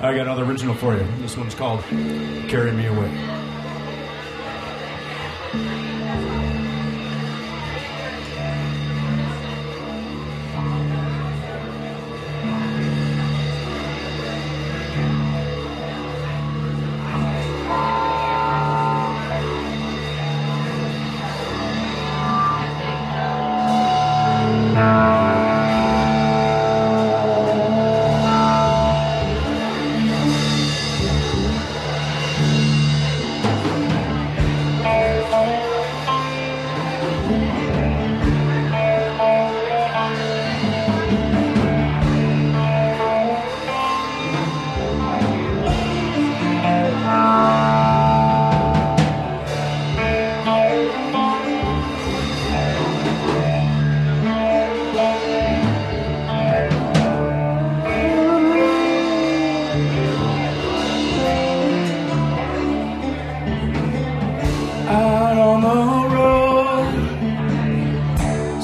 I got another original for you. This one's called Carry Me Away.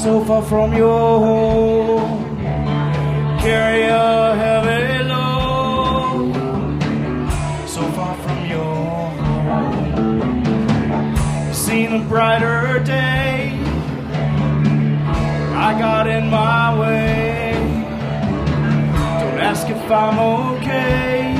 So far from your home. Carry a heavy load, so far from your home. Seen a brighter day, I got in my way. Don't ask if I'm okay,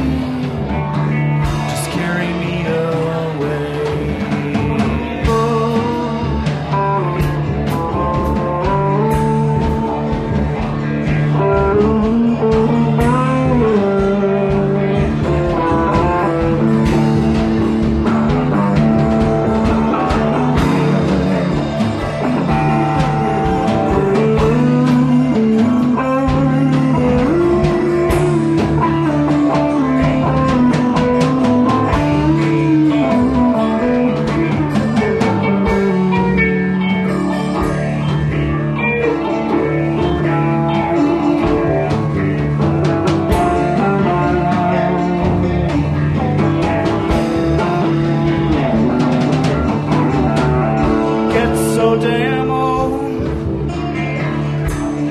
damn old.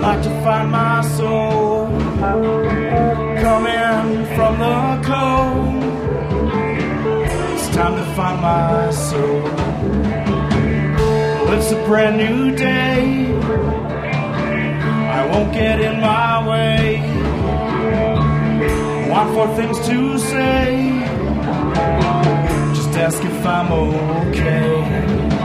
Like to find my soul coming from the cold. It's time to find my soul. It's a brand new day. I won't get in my way. Want for things to say. Just ask if I'm okay.